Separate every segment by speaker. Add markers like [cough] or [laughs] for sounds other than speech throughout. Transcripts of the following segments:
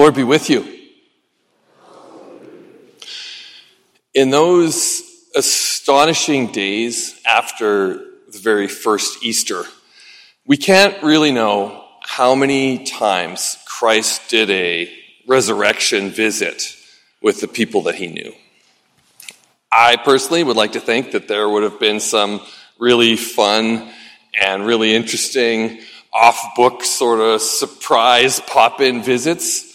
Speaker 1: Lord be with you. In those astonishing days after the very first Easter, we can't really know how many times Christ did a resurrection visit with the people that he knew. I personally would like to think that there would have been some really fun and really interesting off book sort of surprise pop in visits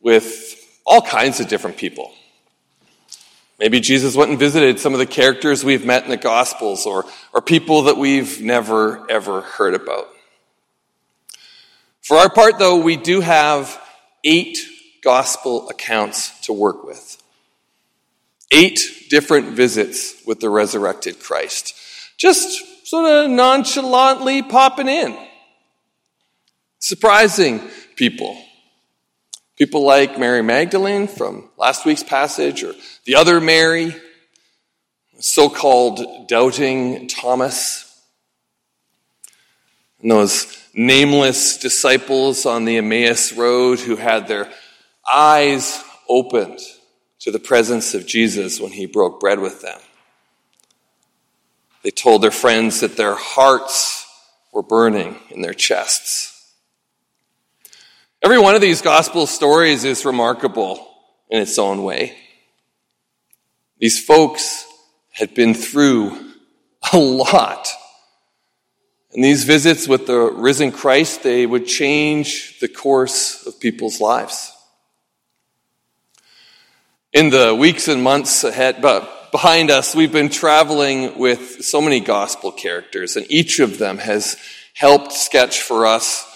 Speaker 1: with all kinds of different people. Maybe Jesus went and visited some of the characters we've met in the Gospels or, or people that we've never, ever heard about. For our part, though, we do have eight Gospel accounts to work with. Eight different visits with the resurrected Christ. Just sort of nonchalantly popping in. Surprising people. People like Mary Magdalene from last week's passage, or the other Mary, so called doubting Thomas, and those nameless disciples on the Emmaus Road who had their eyes opened to the presence of Jesus when he broke bread with them. They told their friends that their hearts were burning in their chests. Every one of these gospel stories is remarkable in its own way. These folks had been through a lot. And these visits with the risen Christ, they would change the course of people's lives. In the weeks and months ahead, but behind us, we've been traveling with so many gospel characters, and each of them has helped sketch for us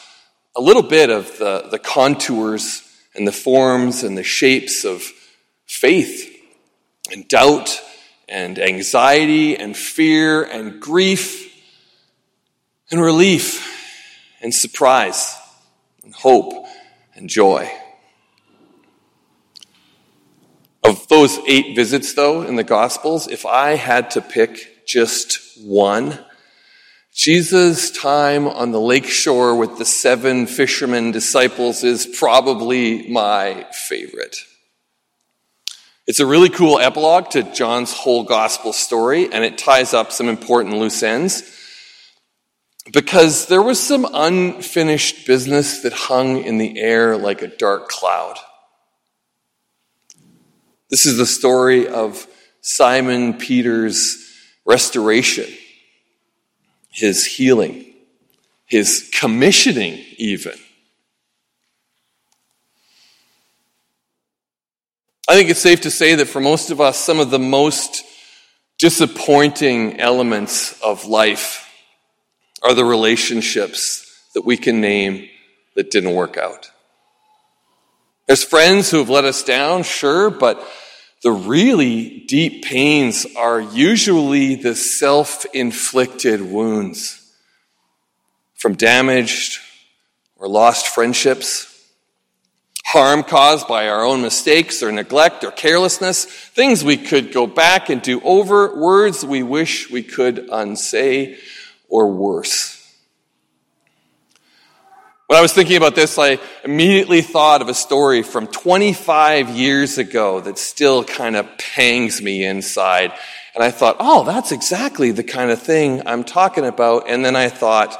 Speaker 1: a little bit of the, the contours and the forms and the shapes of faith and doubt and anxiety and fear and grief and relief and surprise and hope and joy. Of those eight visits, though, in the Gospels, if I had to pick just one, Jesus' time on the lake shore with the seven fishermen disciples is probably my favorite. It's a really cool epilogue to John's whole gospel story, and it ties up some important loose ends because there was some unfinished business that hung in the air like a dark cloud. This is the story of Simon Peter's restoration his healing, his commissioning, even. I think it's safe to say that for most of us, some of the most disappointing elements of life are the relationships that we can name that didn't work out. There's friends who have let us down, sure, but the really deep pains are usually the self inflicted wounds from damaged or lost friendships, harm caused by our own mistakes or neglect or carelessness, things we could go back and do over, words we wish we could unsay, or worse. When I was thinking about this, I immediately thought of a story from 25 years ago that still kind of pangs me inside. And I thought, oh, that's exactly the kind of thing I'm talking about. And then I thought,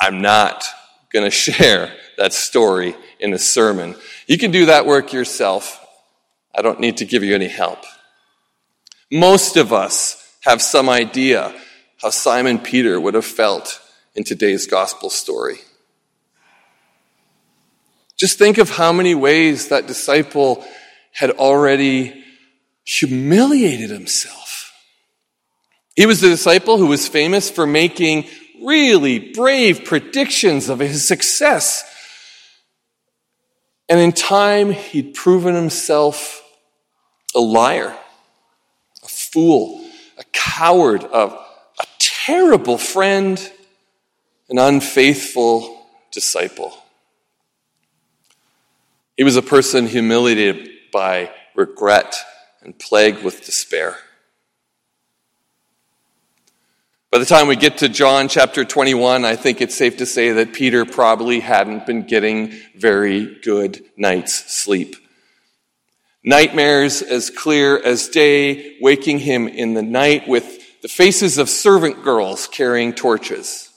Speaker 1: I'm not going [laughs] to share that story in a sermon. You can do that work yourself. I don't need to give you any help. Most of us have some idea how Simon Peter would have felt in today's gospel story. Just think of how many ways that disciple had already humiliated himself. He was the disciple who was famous for making really brave predictions of his success. And in time, he'd proven himself a liar, a fool, a coward, a, a terrible friend, an unfaithful disciple. He was a person humiliated by regret and plagued with despair. By the time we get to John chapter 21, I think it's safe to say that Peter probably hadn't been getting very good night's sleep. Nightmares as clear as day, waking him in the night with the faces of servant girls carrying torches.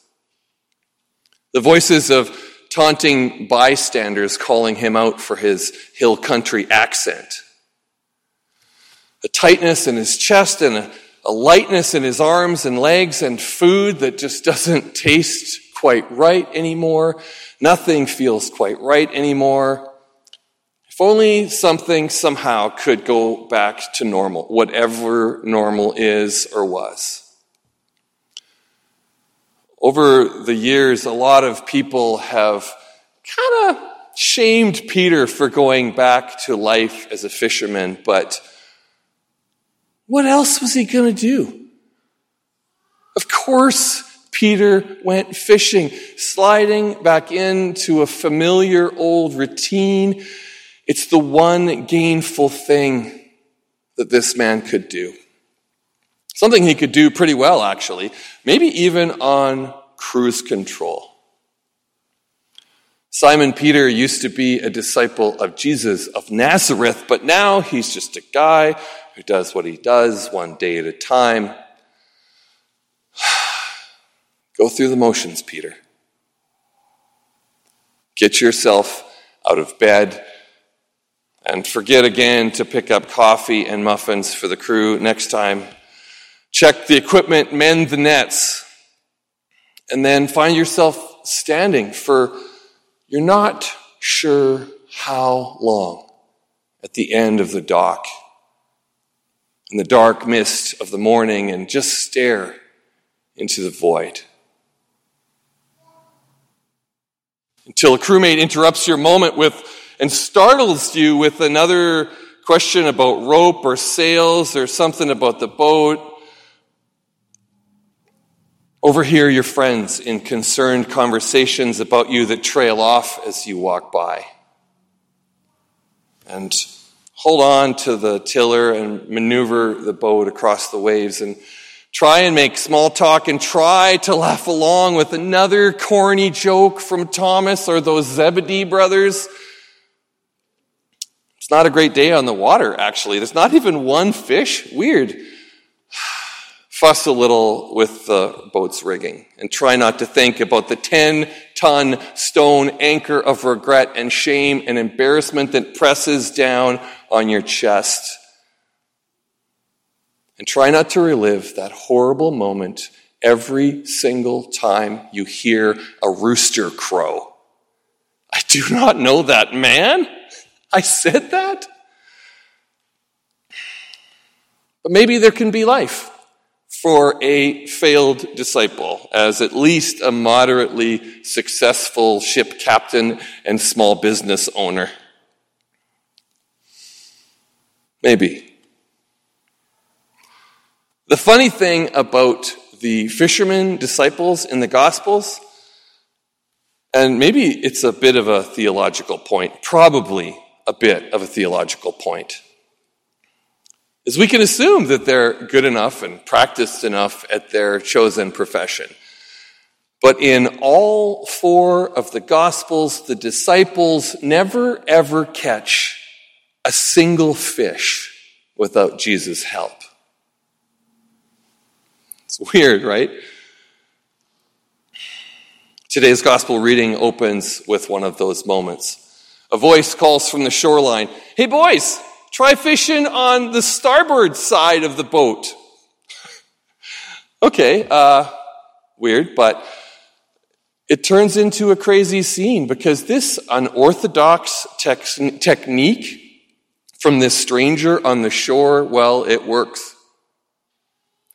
Speaker 1: The voices of taunting bystanders calling him out for his hill country accent. A tightness in his chest and a a lightness in his arms and legs and food that just doesn't taste quite right anymore. Nothing feels quite right anymore. If only something somehow could go back to normal, whatever normal is or was. Over the years, a lot of people have kind of shamed Peter for going back to life as a fisherman, but what else was he going to do? Of course, Peter went fishing, sliding back into a familiar old routine. It's the one gainful thing that this man could do. Something he could do pretty well, actually, maybe even on cruise control. Simon Peter used to be a disciple of Jesus of Nazareth, but now he's just a guy who does what he does one day at a time. [sighs] Go through the motions, Peter. Get yourself out of bed and forget again to pick up coffee and muffins for the crew next time. Check the equipment, mend the nets, and then find yourself standing for you're not sure how long at the end of the dock in the dark mist of the morning and just stare into the void. Until a crewmate interrupts your moment with and startles you with another question about rope or sails or something about the boat. Overhear your friends in concerned conversations about you that trail off as you walk by. And hold on to the tiller and maneuver the boat across the waves and try and make small talk and try to laugh along with another corny joke from Thomas or those Zebedee brothers. It's not a great day on the water, actually. There's not even one fish. Weird fuss a little with the boat's rigging and try not to think about the 10 ton stone anchor of regret and shame and embarrassment that presses down on your chest. And try not to relive that horrible moment every single time you hear a rooster crow. I do not know that man. I said that. But maybe there can be life for a failed disciple as at least a moderately successful ship captain and small business owner? Maybe. The funny thing about the fishermen disciples in the Gospels, and maybe it's a bit of a theological point, probably a bit of a theological point is we can assume that they're good enough and practiced enough at their chosen profession. But in all four of the Gospels, the disciples never ever catch a single fish without Jesus' help. It's weird, right? Today's Gospel reading opens with one of those moments. A voice calls from the shoreline, Hey boys, Try fishing on the starboard side of the boat. okay, uh, weird, but it turns into a crazy scene because this unorthodox technique from this stranger on the shore, well, it works.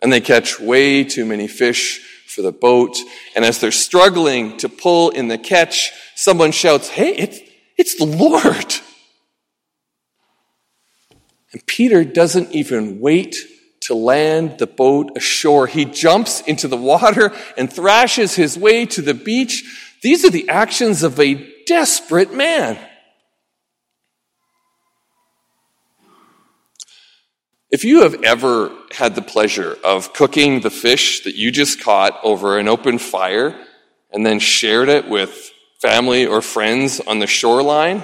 Speaker 1: And they catch way too many fish for the boat. And as they're struggling to pull in the catch, someone shouts, Hey, it's, it's the Lord. And Peter doesn't even wait to land the boat ashore. He jumps into the water and thrashes his way to the beach. These are the actions of a desperate man. If you have ever had the pleasure of cooking the fish that you just caught over an open fire and then shared it with family or friends on the shoreline,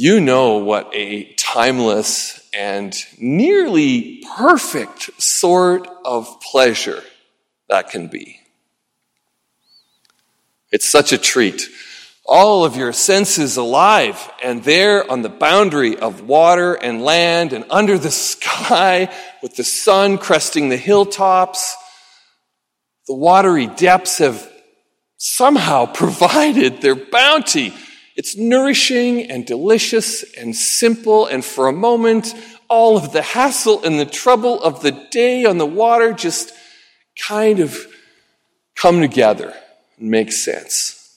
Speaker 1: you know what a timeless and nearly perfect sort of pleasure that can be. It's such a treat all of your senses alive, and there on the boundary of water and land and under the sky, with the sun cresting the hilltops, the watery depths have somehow [laughs] provided their bounty. It's nourishing and delicious and simple, and for a moment, all of the hassle and the trouble of the day on the water just kind of come together and make sense.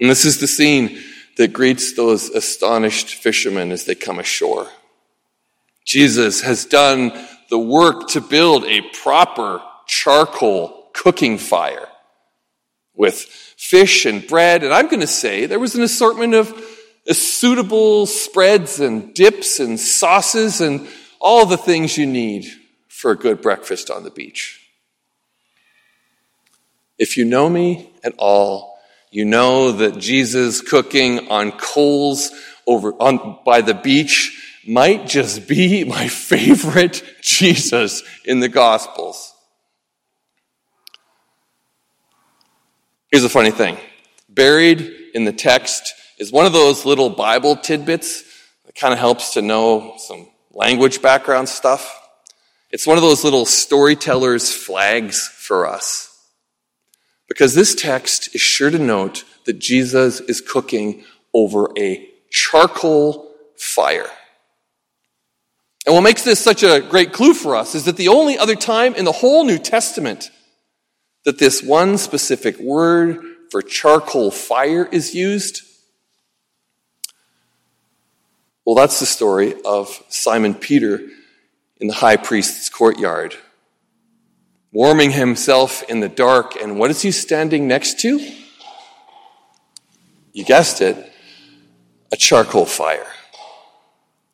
Speaker 1: And this is the scene that greets those astonished fishermen as they come ashore. Jesus has done the work to build a proper charcoal cooking fire with fish and bread. And I'm going to say there was an assortment of suitable spreads and dips and sauces and all the things you need for a good breakfast on the beach. If you know me at all, you know that Jesus cooking on coals over on, by the beach might just be [laughs] my favorite Jesus in the Gospels. Here's a funny thing. Buried in the text is one of those little Bible tidbits that kind of helps to know some language background stuff. It's one of those little storyteller's flags for us. Because this text is sure to note that Jesus is cooking over a charcoal fire. And what makes this such a great clue for us is that the only other time in the whole New Testament that this one specific word for charcoal fire is used, well, that's the story of Simon Peter in the high priest's courtyard warming himself in the dark. And what is he standing next to? You guessed it, a charcoal fire.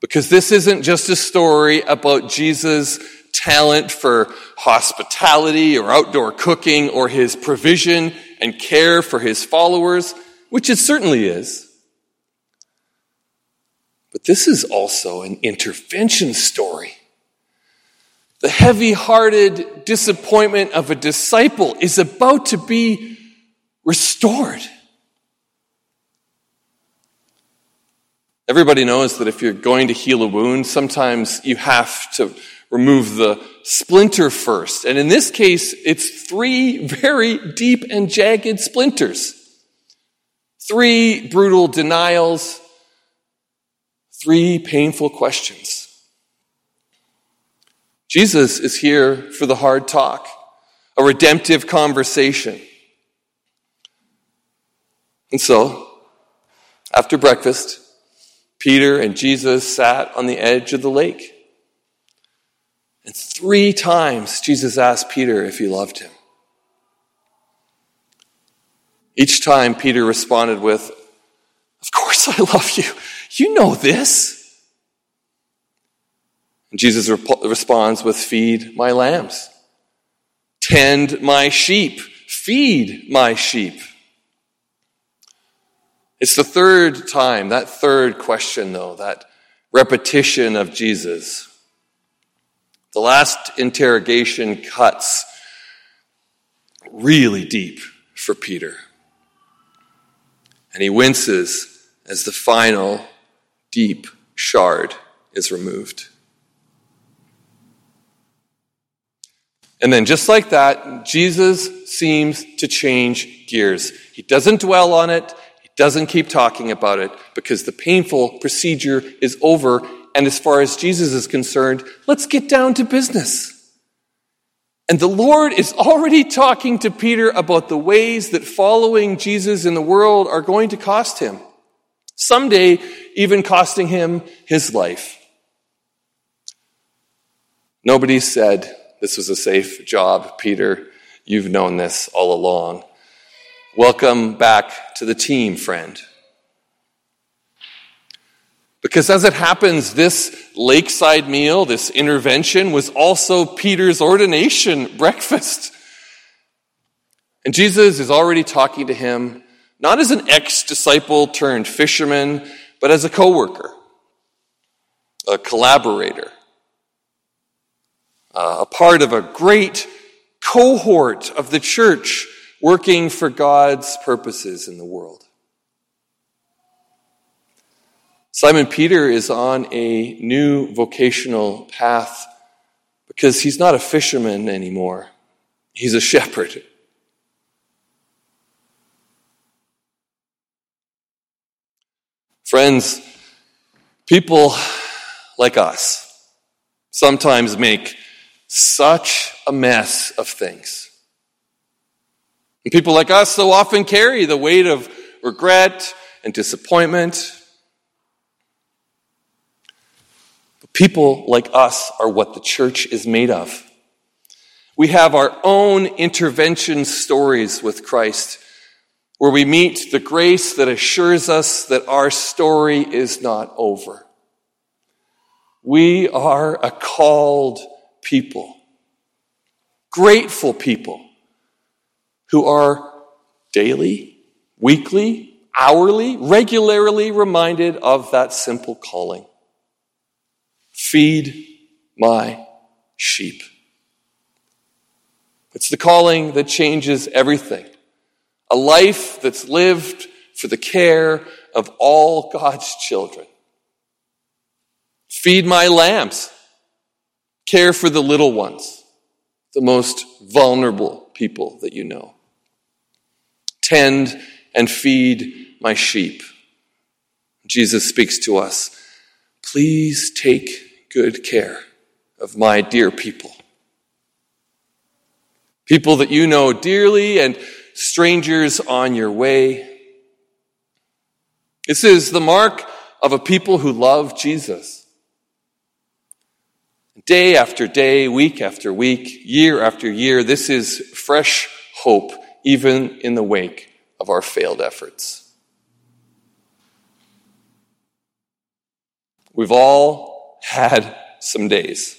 Speaker 1: Because this isn't just a story about Jesus' talent for hospitality or outdoor cooking or his provision and care for his followers, which it certainly is. But this is also an intervention story the heavy hearted disappointment of a disciple is about to be restored. Everybody knows that if you're going to heal a wound, sometimes you have to remove the splinter first. And in this case, it's three very deep and jagged splinters. Three brutal denials. Three painful questions. Jesus is here for the hard talk, a redemptive conversation. And so, after breakfast, Peter and Jesus sat on the edge of the lake. And three times Jesus asked Peter if he loved him. Each time Peter responded with, Of course I love you. You know this. And Jesus rep- responds with, Feed my lambs, tend my sheep, feed my sheep. It's the third time, that third question, though, that repetition of Jesus. The last interrogation cuts really deep for Peter. And he winces as the final deep shard is removed. And then just like that, Jesus seems to change gears. He doesn't dwell on it. He doesn't keep talking about it because the painful procedure is over. And as far as Jesus is concerned, let's get down to business. And the Lord is already talking to Peter about the ways that following Jesus in the world are going to cost him. Someday, even costing him his life. Nobody said, this was a safe job, Peter. You've known this all along. Welcome back to the team, friend. Because as it happens, this lakeside meal, this intervention, was also Peter's ordination [laughs] breakfast. And Jesus is already talking to him, not as an ex disciple turned fisherman, but as a coworker, a collaborator, uh, a part of a great cohort of the church working for God's purposes in the world. Simon Peter is on a new vocational path because he's not a fisherman anymore. He's a shepherd. Friends, people like us sometimes make such a mess of things. And people like us so often carry the weight of regret and disappointment. But people like us are what the church is made of. We have our own intervention stories with Christ where we meet the grace that assures us that our story is not over. We are a called people, grateful people who are daily, weekly, hourly, regularly reminded of that simple calling. Feed my sheep. It's the calling that changes everything. A life that's lived for the care of all God's children. Feed my lambs. Care for the little ones, the most vulnerable people that you know. Tend and feed my sheep. Jesus speaks to us. Please take good care of my dear people. People that you know dearly and strangers on your way. This is the mark of a people who love Jesus. Day after day, week after week, year after year, this is fresh hope, even in the wake of our failed efforts. We've all had some days.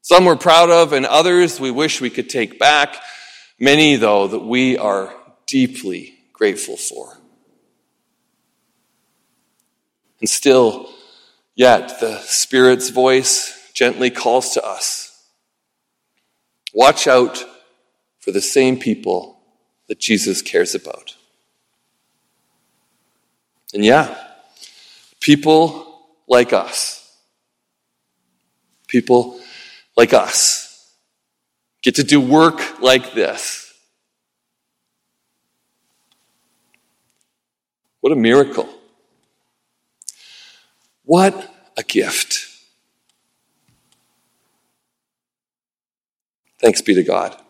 Speaker 1: Some we're proud of, and others we wish we could take back. Many, though, that we are deeply grateful for. And still, yet, the Spirit's voice gently calls to us watch out for the same people that Jesus cares about. And yeah, people like us, people like us get to do work like this. What a miracle. What a gift. Thanks be to God.